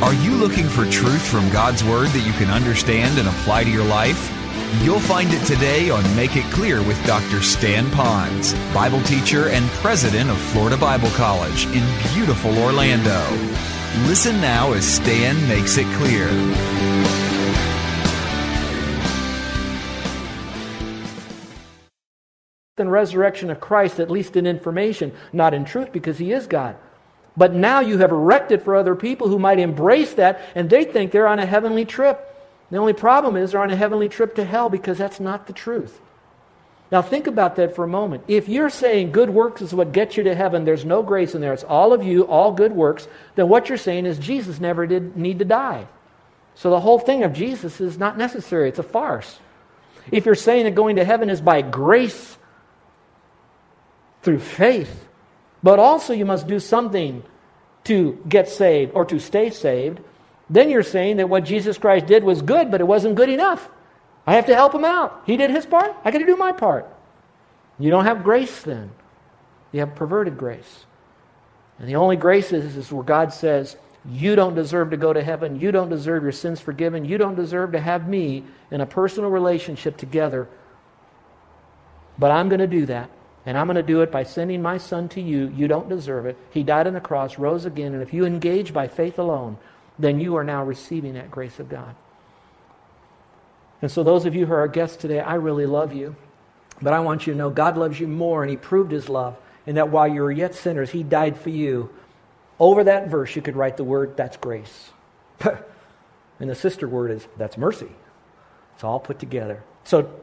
Are you looking for truth from God's Word that you can understand and apply to your life? You'll find it today on Make It Clear with Dr. Stan Ponz, Bible teacher and president of Florida Bible College in beautiful Orlando. Listen now as Stan makes it clear. and resurrection of Christ, at least in information, not in truth, because he is God. But now you have erected for other people who might embrace that, and they think they're on a heavenly trip. The only problem is they're on a heavenly trip to hell because that's not the truth. Now, think about that for a moment. If you're saying good works is what gets you to heaven, there's no grace in there, it's all of you, all good works, then what you're saying is Jesus never did need to die. So the whole thing of Jesus is not necessary, it's a farce. If you're saying that going to heaven is by grace through faith, but also you must do something to get saved or to stay saved, then you're saying that what Jesus Christ did was good, but it wasn't good enough. I have to help him out. He did his part, I got to do my part. You don't have grace then. You have perverted grace. And the only grace is, is where God says, You don't deserve to go to heaven. You don't deserve your sins forgiven. You don't deserve to have me in a personal relationship together. But I'm going to do that. And I'm going to do it by sending my son to you. You don't deserve it. He died on the cross, rose again, and if you engage by faith alone, then you are now receiving that grace of God. And so, those of you who are our guests today, I really love you. But I want you to know God loves you more, and He proved His love. And that while you were yet sinners, He died for you. Over that verse, you could write the word, that's grace. and the sister word is, that's mercy. It's all put together. So,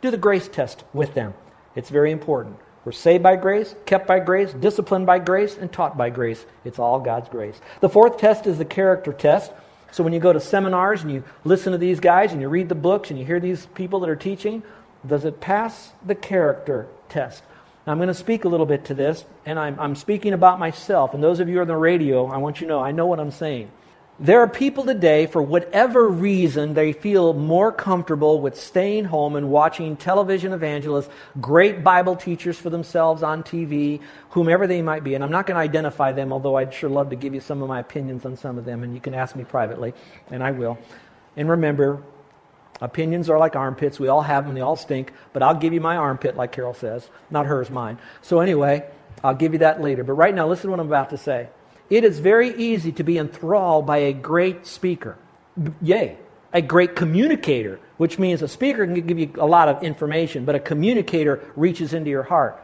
do the grace test with them. It's very important. We're saved by grace, kept by grace, disciplined by grace, and taught by grace. It's all God's grace. The fourth test is the character test. So when you go to seminars and you listen to these guys and you read the books and you hear these people that are teaching, does it pass the character test? Now, I'm going to speak a little bit to this, and I'm, I'm speaking about myself. And those of you on the radio, I want you to know I know what I'm saying. There are people today, for whatever reason, they feel more comfortable with staying home and watching television evangelists, great Bible teachers for themselves on TV, whomever they might be. And I'm not going to identify them, although I'd sure love to give you some of my opinions on some of them, and you can ask me privately, and I will. And remember, opinions are like armpits. We all have them, they all stink, but I'll give you my armpit, like Carol says. Not hers, mine. So, anyway, I'll give you that later. But right now, listen to what I'm about to say. It is very easy to be enthralled by a great speaker. Yay, a great communicator, which means a speaker can give you a lot of information, but a communicator reaches into your heart.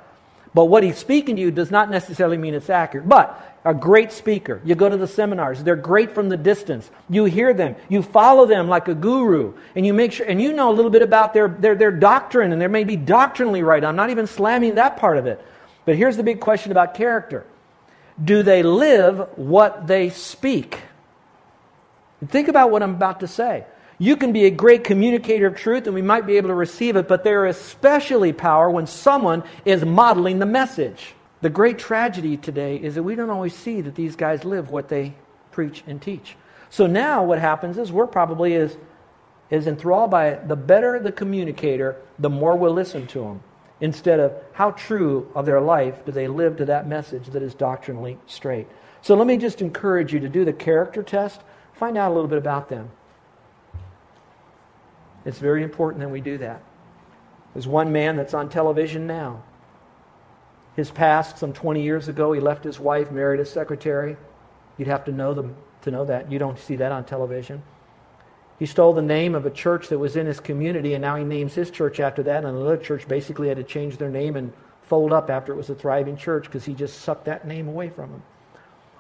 But what he's speaking to you does not necessarily mean it's accurate. But a great speaker, you go to the seminars, they're great from the distance. You hear them, you follow them like a guru, and you make sure, and you know a little bit about their, their, their doctrine, and they may be doctrinally right. I'm not even slamming that part of it. But here's the big question about character do they live what they speak? Think about what I'm about to say. You can be a great communicator of truth and we might be able to receive it, but there is especially power when someone is modeling the message. The great tragedy today is that we don't always see that these guys live what they preach and teach. So now what happens is we're probably as, as enthralled by it. The better the communicator, the more we'll listen to them instead of how true of their life do they live to that message that is doctrinally straight. So let me just encourage you to do the character test, find out a little bit about them. It's very important that we do that. There's one man that's on television now. His past, some 20 years ago, he left his wife, married a secretary. You'd have to know them to know that. You don't see that on television. He stole the name of a church that was in his community, and now he names his church after that. And another church basically had to change their name and fold up after it was a thriving church because he just sucked that name away from them.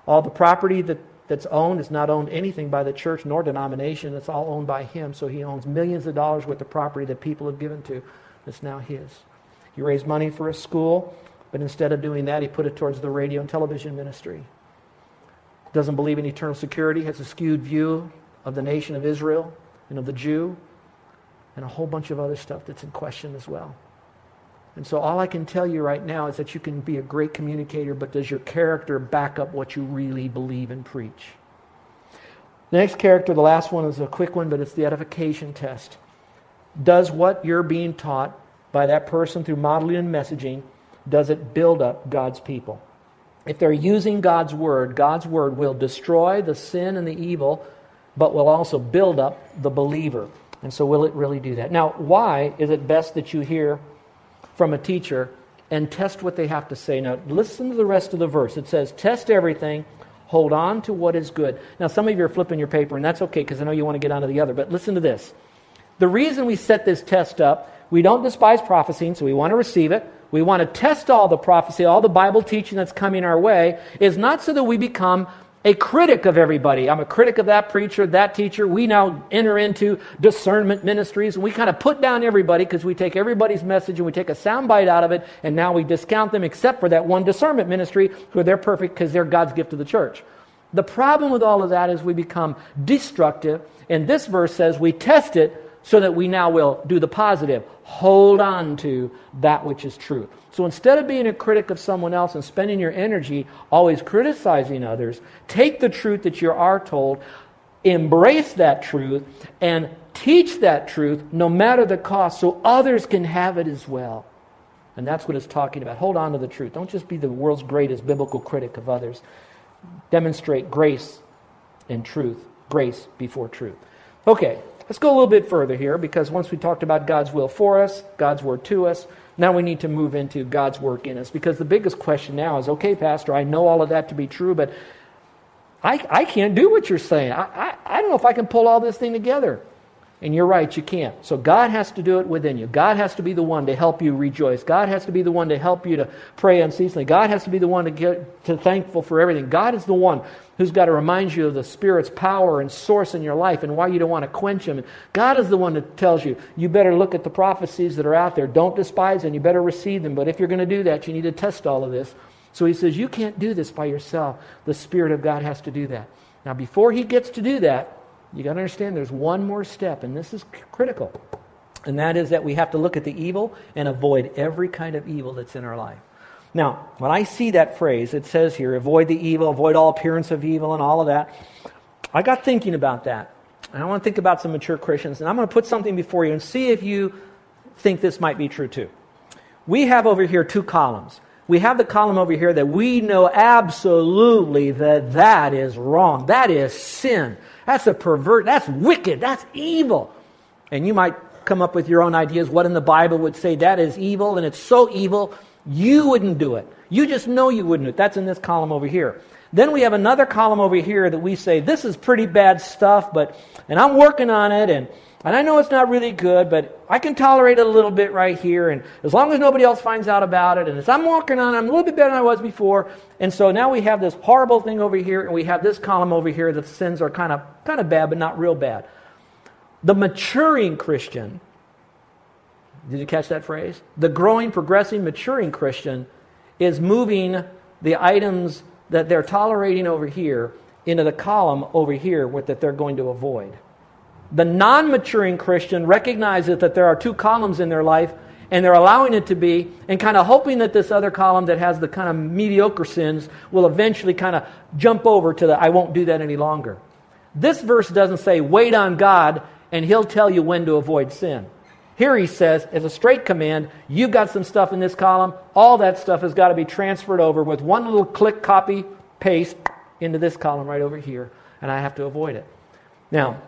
All the property that, that's owned is not owned anything by the church nor denomination. It's all owned by him. So he owns millions of dollars worth of property that people have given to. That's now his. He raised money for a school, but instead of doing that, he put it towards the radio and television ministry. doesn't believe in eternal security, has a skewed view of the nation of Israel and of the Jew, and a whole bunch of other stuff that's in question as well. And so, all I can tell you right now is that you can be a great communicator, but does your character back up what you really believe and preach? The next character, the last one, is a quick one, but it's the edification test. Does what you're being taught by that person through modeling and messaging, does it build up God's people? If they're using God's word, God's word will destroy the sin and the evil, but will also build up the believer. And so, will it really do that? Now, why is it best that you hear from a teacher and test what they have to say? Now, listen to the rest of the verse. It says, Test everything, hold on to what is good. Now, some of you are flipping your paper, and that's okay because I know you want to get on to the other, but listen to this. The reason we set this test up, we don't despise prophecy, so we want to receive it we want to test all the prophecy, all the Bible teaching that's coming our way, is not so that we become a critic of everybody. I'm a critic of that preacher, that teacher. We now enter into discernment ministries and we kind of put down everybody because we take everybody's message and we take a soundbite out of it and now we discount them except for that one discernment ministry who they're perfect because they're God's gift to the church. The problem with all of that is we become destructive. And this verse says we test it so that we now will do the positive. Hold on to that which is true. So instead of being a critic of someone else and spending your energy always criticizing others, take the truth that you are told, embrace that truth, and teach that truth no matter the cost so others can have it as well. And that's what it's talking about. Hold on to the truth. Don't just be the world's greatest biblical critic of others. Demonstrate grace and truth, grace before truth. Okay, Let's go a little bit further here because once we talked about God's will for us, God's word to us, now we need to move into God's work in us because the biggest question now is okay, Pastor, I know all of that to be true, but I, I can't do what you're saying. I, I, I don't know if I can pull all this thing together. And you're right, you can't. So God has to do it within you. God has to be the one to help you rejoice. God has to be the one to help you to pray unceasingly. God has to be the one to get to thankful for everything. God is the one who's got to remind you of the Spirit's power and source in your life and why you don't want to quench Him. And God is the one that tells you, you better look at the prophecies that are out there. Don't despise them. You better receive them. But if you're going to do that, you need to test all of this. So He says, you can't do this by yourself. The Spirit of God has to do that. Now, before He gets to do that, you got to understand there's one more step, and this is critical. And that is that we have to look at the evil and avoid every kind of evil that's in our life. Now, when I see that phrase, it says here, avoid the evil, avoid all appearance of evil, and all of that, I got thinking about that. And I want to think about some mature Christians, and I'm going to put something before you and see if you think this might be true too. We have over here two columns. We have the column over here that we know absolutely that that is wrong. That is sin. That's a pervert. That's wicked. That's evil. And you might come up with your own ideas what in the Bible would say that is evil, and it's so evil you wouldn't do it. You just know you wouldn't do it. That's in this column over here. Then we have another column over here that we say, this is pretty bad stuff, but, and I'm working on it, and, and I know it's not really good, but I can tolerate it a little bit right here, and as long as nobody else finds out about it, and as I'm walking on I'm a little bit better than I was before, and so now we have this horrible thing over here, and we have this column over here that sins are kind of, kind of bad, but not real bad. The maturing Christian did you catch that phrase? The growing, progressing, maturing Christian is moving the items that they're tolerating over here into the column over here that they're going to avoid. The non maturing Christian recognizes that there are two columns in their life and they're allowing it to be and kind of hoping that this other column that has the kind of mediocre sins will eventually kind of jump over to the I won't do that any longer. This verse doesn't say wait on God and he'll tell you when to avoid sin. Here he says, as a straight command, you've got some stuff in this column. All that stuff has got to be transferred over with one little click, copy, paste into this column right over here, and I have to avoid it. Now,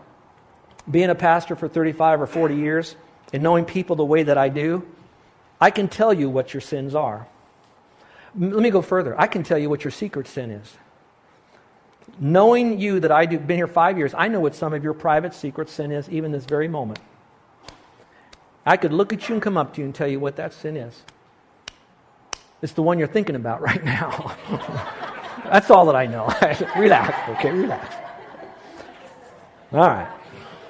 being a pastor for 35 or 40 years and knowing people the way that I do, I can tell you what your sins are. Let me go further. I can tell you what your secret sin is. Knowing you that I do, been here five years, I know what some of your private secret sin is, even this very moment. I could look at you and come up to you and tell you what that sin is. It's the one you're thinking about right now. That's all that I know. relax, okay, relax. All right,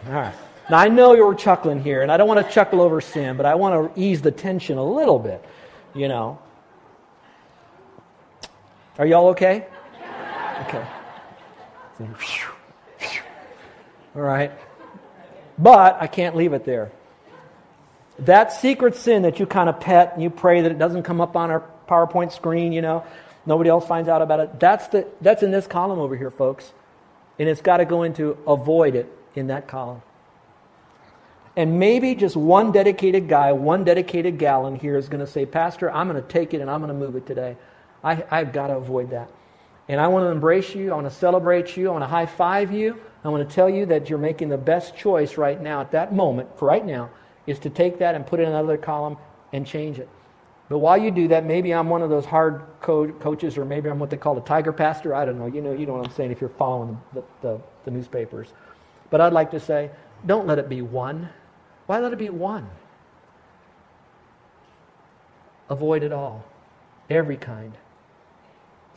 all right. Now, I know you were chuckling here, and I don't want to chuckle over sin, but I want to ease the tension a little bit, you know. Are y'all okay? Okay. All right? But I can't leave it there. That secret sin that you kind of pet and you pray that it doesn't come up on our PowerPoint screen, you know, nobody else finds out about it, that's, the, that's in this column over here, folks. And it's got to go into avoid it in that column. And maybe just one dedicated guy, one dedicated gal in here is going to say, Pastor, I'm going to take it and I'm going to move it today. I, I've got to avoid that. And I want to embrace you. I want to celebrate you. I want to high five you. I want to tell you that you're making the best choice right now, at that moment, for right now, is to take that and put it in another column and change it. But while you do that, maybe I'm one of those hard co- coaches, or maybe I'm what they call a tiger pastor. I don't know. You know, you know what I'm saying if you're following the, the, the newspapers. But I'd like to say, don't let it be one. Why let it be one? Avoid it all, every kind.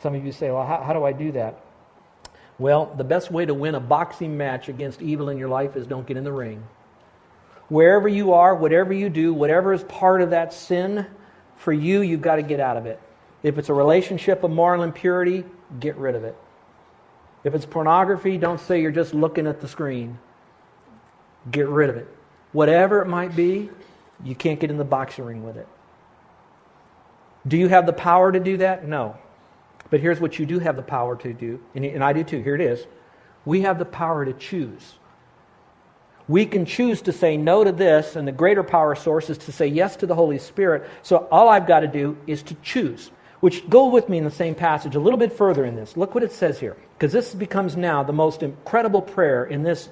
Some of you say, well, how, how do I do that? Well, the best way to win a boxing match against evil in your life is don't get in the ring. Wherever you are, whatever you do, whatever is part of that sin, for you, you've got to get out of it. If it's a relationship of moral impurity, get rid of it. If it's pornography, don't say you're just looking at the screen. Get rid of it. Whatever it might be, you can't get in the boxing ring with it. Do you have the power to do that? No. But here's what you do have the power to do, and I do too. Here it is. We have the power to choose. We can choose to say no to this, and the greater power source is to say yes to the Holy Spirit. So all I've got to do is to choose. Which go with me in the same passage a little bit further in this. Look what it says here. Because this becomes now the most incredible prayer in this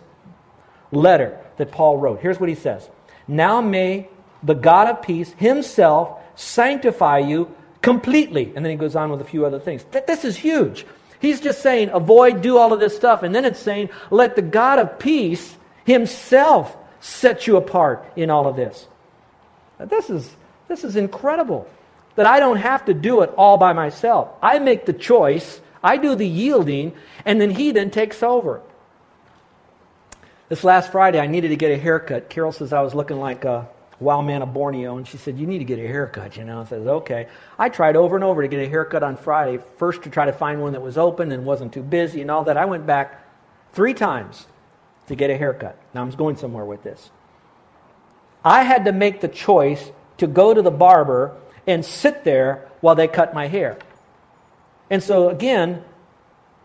letter that Paul wrote. Here's what he says Now may the God of peace himself sanctify you completely. And then he goes on with a few other things. This is huge. He's just saying, avoid, do all of this stuff. And then it's saying, let the God of peace himself set you apart in all of this. This is, this is incredible that I don't have to do it all by myself. I make the choice, I do the yielding, and then he then takes over. This last Friday, I needed to get a haircut. Carol says I was looking like a wild man of Borneo, and she said, You need to get a haircut, you know. I says, Okay. I tried over and over to get a haircut on Friday, first to try to find one that was open and wasn't too busy and all that. I went back three times to get a haircut. Now I'm going somewhere with this. I had to make the choice to go to the barber and sit there while they cut my hair. And so, again,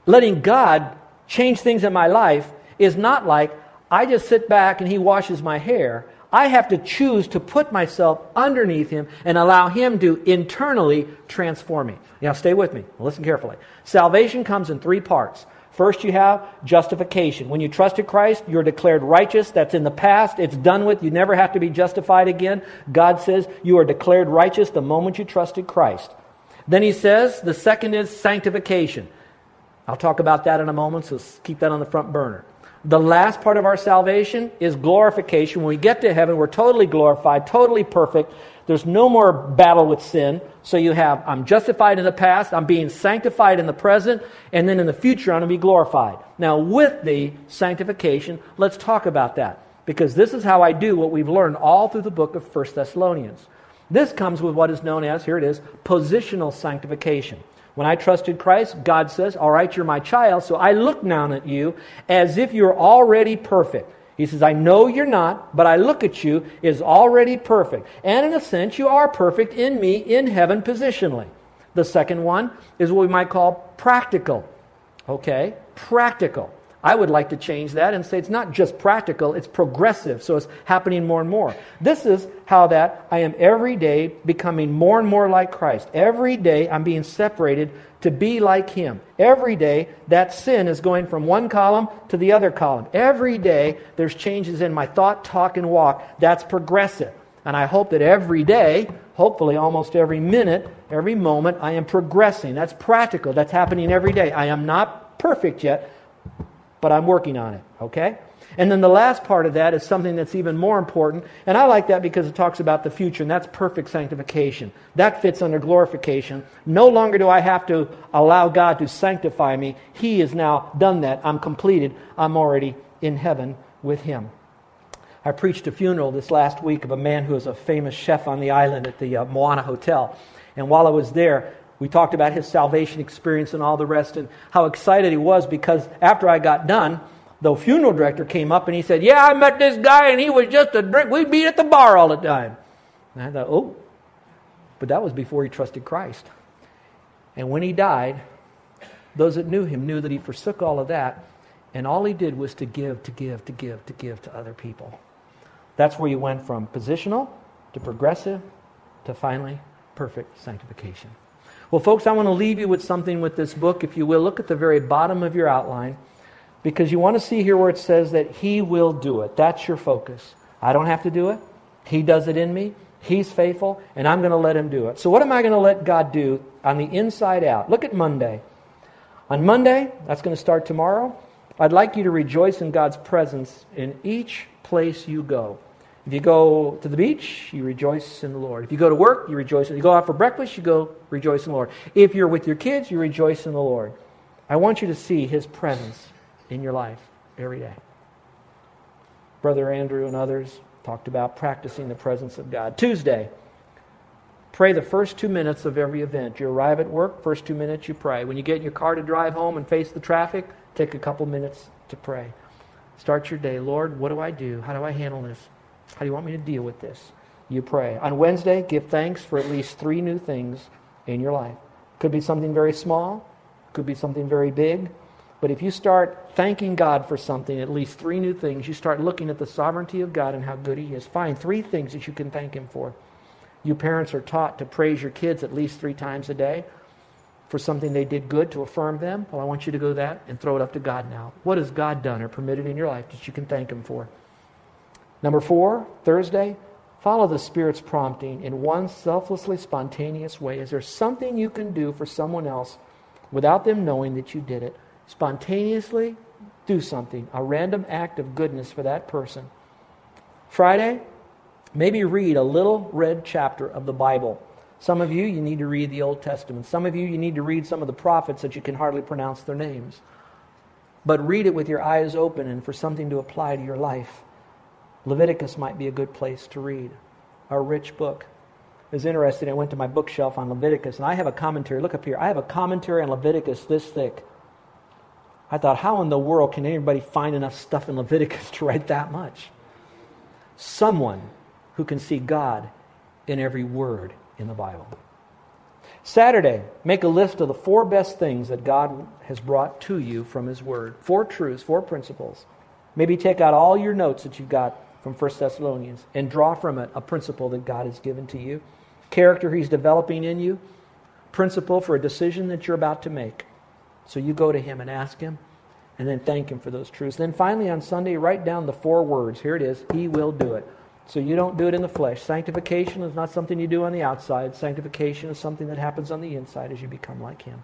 letting God change things in my life is not like I just sit back and He washes my hair. I have to choose to put myself underneath Him and allow Him to internally transform me. Now, stay with me. Listen carefully. Salvation comes in three parts. First, you have justification. When you trusted Christ, you're declared righteous. That's in the past. It's done with. You never have to be justified again. God says you are declared righteous the moment you trusted Christ. Then he says the second is sanctification. I'll talk about that in a moment, so keep that on the front burner. The last part of our salvation is glorification. When we get to heaven, we're totally glorified, totally perfect. There's no more battle with sin. So you have, I'm justified in the past, I'm being sanctified in the present, and then in the future, I'm going to be glorified. Now, with the sanctification, let's talk about that. Because this is how I do what we've learned all through the book of 1 Thessalonians. This comes with what is known as, here it is, positional sanctification. When I trusted Christ, God says, All right, you're my child, so I look down at you as if you're already perfect. He says, I know you're not, but I look at you as already perfect. And in a sense, you are perfect in me in heaven positionally. The second one is what we might call practical. Okay? Practical. I would like to change that and say it's not just practical, it's progressive, so it's happening more and more. This is how that I am every day becoming more and more like Christ. Every day I'm being separated to be like Him. Every day, that sin is going from one column to the other column. Every day, there's changes in my thought, talk, and walk. That's progressive. And I hope that every day, hopefully almost every minute, every moment, I am progressing. That's practical. That's happening every day. I am not perfect yet, but I'm working on it, okay? And then the last part of that is something that's even more important. And I like that because it talks about the future, and that's perfect sanctification. That fits under glorification. No longer do I have to allow God to sanctify me. He has now done that. I'm completed. I'm already in heaven with Him. I preached a funeral this last week of a man who was a famous chef on the island at the uh, Moana Hotel. And while I was there, We talked about his salvation experience and all the rest, and how excited he was because after I got done, the funeral director came up and he said, Yeah, I met this guy and he was just a drink. We'd be at the bar all the time. And I thought, Oh, but that was before he trusted Christ. And when he died, those that knew him knew that he forsook all of that, and all he did was to give, to give, to give, to give to other people. That's where you went from positional to progressive to finally perfect sanctification. Well, folks, I want to leave you with something with this book. If you will, look at the very bottom of your outline because you want to see here where it says that He will do it. That's your focus. I don't have to do it, He does it in me. He's faithful, and I'm going to let Him do it. So, what am I going to let God do on the inside out? Look at Monday. On Monday, that's going to start tomorrow, I'd like you to rejoice in God's presence in each place you go. If you go to the beach, you rejoice in the Lord. If you go to work, you rejoice. If you go out for breakfast, you go rejoice in the Lord. If you're with your kids, you rejoice in the Lord. I want you to see His presence in your life every day. Brother Andrew and others talked about practicing the presence of God. Tuesday, pray the first two minutes of every event. You arrive at work, first two minutes you pray. When you get in your car to drive home and face the traffic, take a couple minutes to pray. Start your day. Lord, what do I do? How do I handle this? How do you want me to deal with this? You pray. On Wednesday, give thanks for at least three new things in your life. Could be something very small, could be something very big. But if you start thanking God for something, at least three new things, you start looking at the sovereignty of God and how good He is. Find three things that you can thank Him for. You parents are taught to praise your kids at least three times a day for something they did good to affirm them. Well, I want you to go that and throw it up to God now. What has God done or permitted in your life that you can thank Him for? Number four, Thursday, follow the Spirit's prompting in one selflessly spontaneous way. Is there something you can do for someone else without them knowing that you did it? Spontaneously do something, a random act of goodness for that person. Friday, maybe read a little red chapter of the Bible. Some of you, you need to read the Old Testament. Some of you, you need to read some of the prophets that you can hardly pronounce their names. But read it with your eyes open and for something to apply to your life. Leviticus might be a good place to read. A rich book. It was interesting. I went to my bookshelf on Leviticus, and I have a commentary. Look up here. I have a commentary on Leviticus this thick. I thought, how in the world can anybody find enough stuff in Leviticus to write that much? Someone who can see God in every word in the Bible. Saturday, make a list of the four best things that God has brought to you from His Word. Four truths, four principles. Maybe take out all your notes that you've got from 1 Thessalonians and draw from it a principle that God has given to you, character He's developing in you, principle for a decision that you're about to make. So you go to Him and ask Him, and then thank Him for those truths. Then finally on Sunday, write down the four words. Here it is He will do it. So you don't do it in the flesh. Sanctification is not something you do on the outside. Sanctification is something that happens on the inside as you become like Him.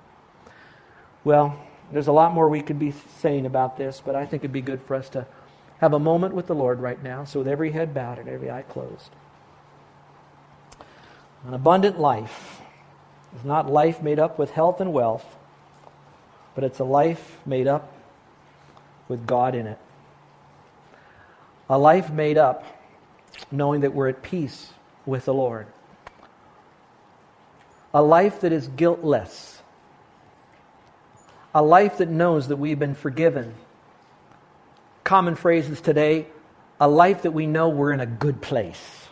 Well, there's a lot more we could be saying about this, but I think it'd be good for us to have a moment with the Lord right now. So with every head bowed and every eye closed. An abundant life is not life made up with health and wealth, but it's a life made up with God in it. A life made up knowing that we're at peace with the Lord. A life that is guiltless. A life that knows that we've been forgiven. Common phrases today a life that we know we're in a good place.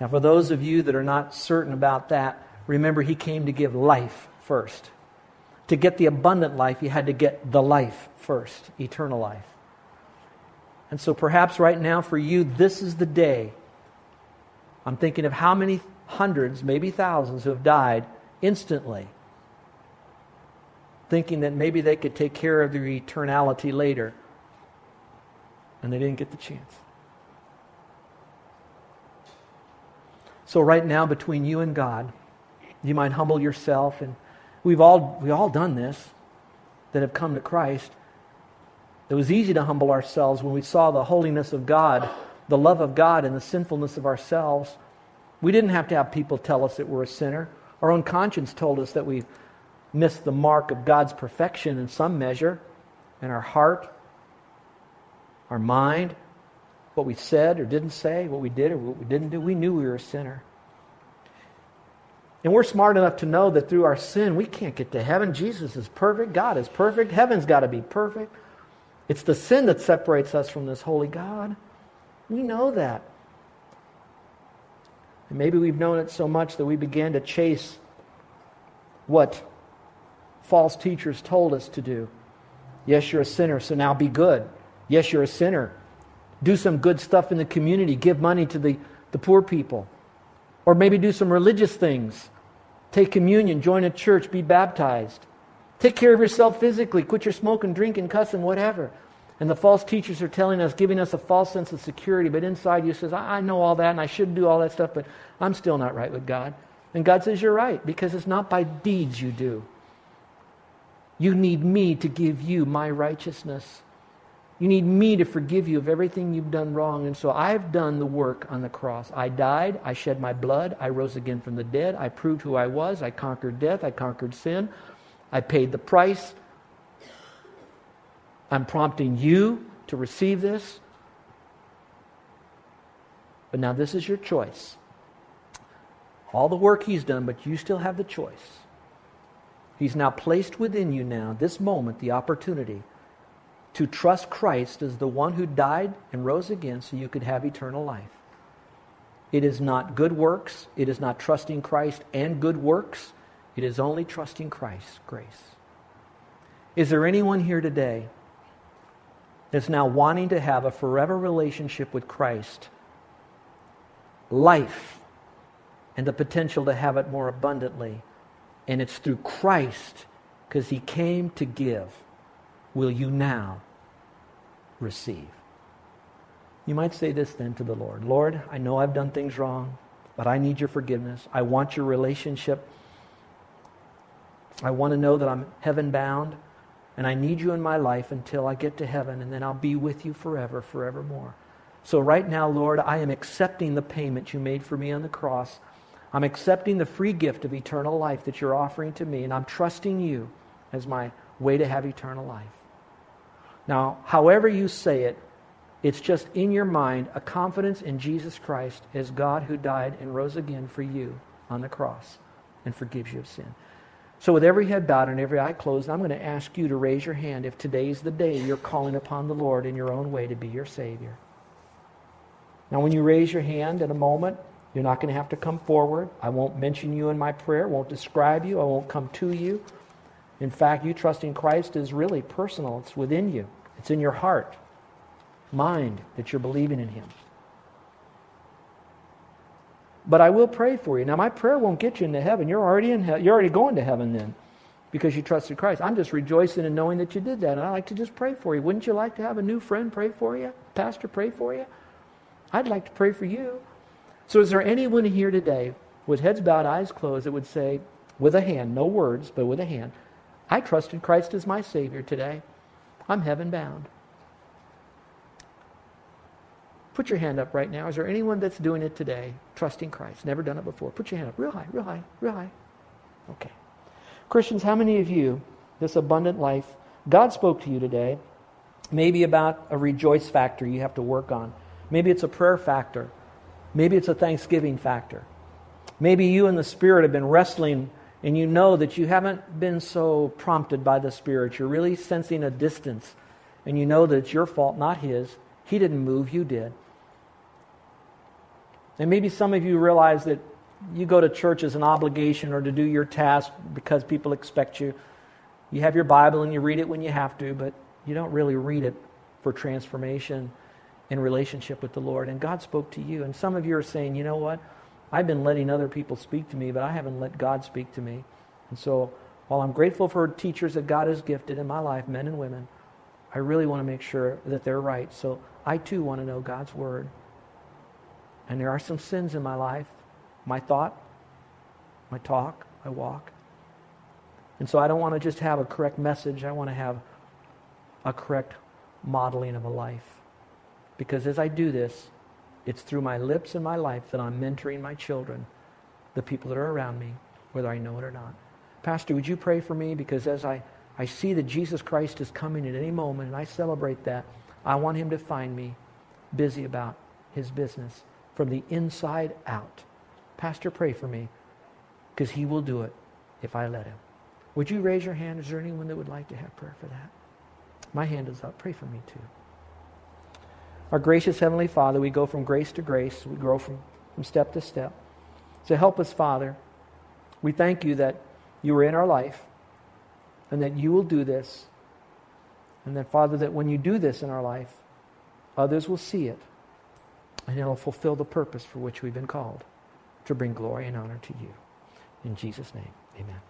Now, for those of you that are not certain about that, remember He came to give life first. To get the abundant life, you had to get the life first, eternal life. And so perhaps right now for you, this is the day. I'm thinking of how many hundreds, maybe thousands, who have died instantly, thinking that maybe they could take care of their eternality later, and they didn't get the chance. So, right now, between you and God, you might humble yourself and We've all, we all done this that have come to Christ. It was easy to humble ourselves when we saw the holiness of God, the love of God, and the sinfulness of ourselves. We didn't have to have people tell us that we're a sinner. Our own conscience told us that we missed the mark of God's perfection in some measure, in our heart, our mind, what we said or didn't say, what we did or what we didn't do. We knew we were a sinner. And we're smart enough to know that through our sin, we can't get to heaven. Jesus is perfect. God is perfect. Heaven's got to be perfect. It's the sin that separates us from this holy God. We know that. And maybe we've known it so much that we began to chase what false teachers told us to do. Yes, you're a sinner, so now be good. Yes, you're a sinner. Do some good stuff in the community. Give money to the, the poor people. Or maybe do some religious things. Take communion, join a church, be baptized. Take care of yourself physically. Quit your smoking, drinking, cussing, whatever. And the false teachers are telling us, giving us a false sense of security, but inside you says, I, I know all that and I should do all that stuff, but I'm still not right with God. And God says, You're right, because it's not by deeds you do. You need me to give you my righteousness. You need me to forgive you of everything you've done wrong. And so I've done the work on the cross. I died. I shed my blood. I rose again from the dead. I proved who I was. I conquered death. I conquered sin. I paid the price. I'm prompting you to receive this. But now this is your choice. All the work he's done, but you still have the choice. He's now placed within you now, this moment, the opportunity to trust Christ as the one who died and rose again so you could have eternal life. It is not good works. It is not trusting Christ and good works. It is only trusting Christ's grace. Is there anyone here today that's now wanting to have a forever relationship with Christ, life, and the potential to have it more abundantly? And it's through Christ, because he came to give will you now receive? You might say this then to the Lord Lord, I know I've done things wrong, but I need your forgiveness. I want your relationship. I want to know that I'm heaven bound, and I need you in my life until I get to heaven, and then I'll be with you forever, forevermore. So, right now, Lord, I am accepting the payment you made for me on the cross. I'm accepting the free gift of eternal life that you're offering to me, and I'm trusting you as my way to have eternal life. Now, however you say it, it's just in your mind a confidence in Jesus Christ as God who died and rose again for you on the cross and forgives you of sin. So, with every head bowed and every eye closed, I'm going to ask you to raise your hand if today's the day you're calling upon the Lord in your own way to be your Savior. Now, when you raise your hand in a moment, you're not going to have to come forward. I won't mention you in my prayer, won't describe you, I won't come to you. In fact, you trusting Christ is really personal, it's within you, it's in your heart, mind that you're believing in Him. But I will pray for you. Now, my prayer won't get you into heaven. You're already in he- You're already going to heaven then because you trusted Christ. I'm just rejoicing in knowing that you did that. And I like to just pray for you. Wouldn't you like to have a new friend pray for you? Pastor pray for you? I'd like to pray for you. So, is there anyone here today with heads bowed, eyes closed, that would say, with a hand, no words, but with a hand, I trusted Christ as my Savior today. I'm heaven bound. Put your hand up right now. Is there anyone that's doing it today, trusting Christ? Never done it before. Put your hand up real high, real high, real high. Okay. Christians, how many of you, this abundant life, God spoke to you today, maybe about a rejoice factor you have to work on. Maybe it's a prayer factor. Maybe it's a thanksgiving factor. Maybe you and the Spirit have been wrestling and you know that you haven't been so prompted by the Spirit. You're really sensing a distance, and you know that it's your fault, not His. He didn't move, you did. And maybe some of you realize that you go to church as an obligation or to do your task because people expect you. You have your Bible and you read it when you have to, but you don't really read it for transformation in relationship with the Lord. And God spoke to you. And some of you are saying, you know what? I've been letting other people speak to me, but I haven't let God speak to me. And so, while I'm grateful for teachers that God has gifted in my life, men and women, I really want to make sure that they're right. So, I too want to know God's Word. And there are some sins in my life my thought, my talk, my walk. And so, I don't want to just have a correct message, I want to have a correct modeling of a life. Because as I do this, it's through my lips and my life that I'm mentoring my children, the people that are around me, whether I know it or not. Pastor, would you pray for me? Because as I, I see that Jesus Christ is coming at any moment and I celebrate that, I want him to find me. busy about his business from the inside out. Pastor, pray for me because he will do it if I let him. Would you raise your hand? Is there anyone that would like to have prayer for that? My hand is up. Pray for me too. Our gracious Heavenly Father, we go from grace to grace. We grow from, from step to step. So help us, Father. We thank you that you are in our life and that you will do this. And that, Father, that when you do this in our life, others will see it and it'll fulfill the purpose for which we've been called to bring glory and honor to you. In Jesus' name, amen.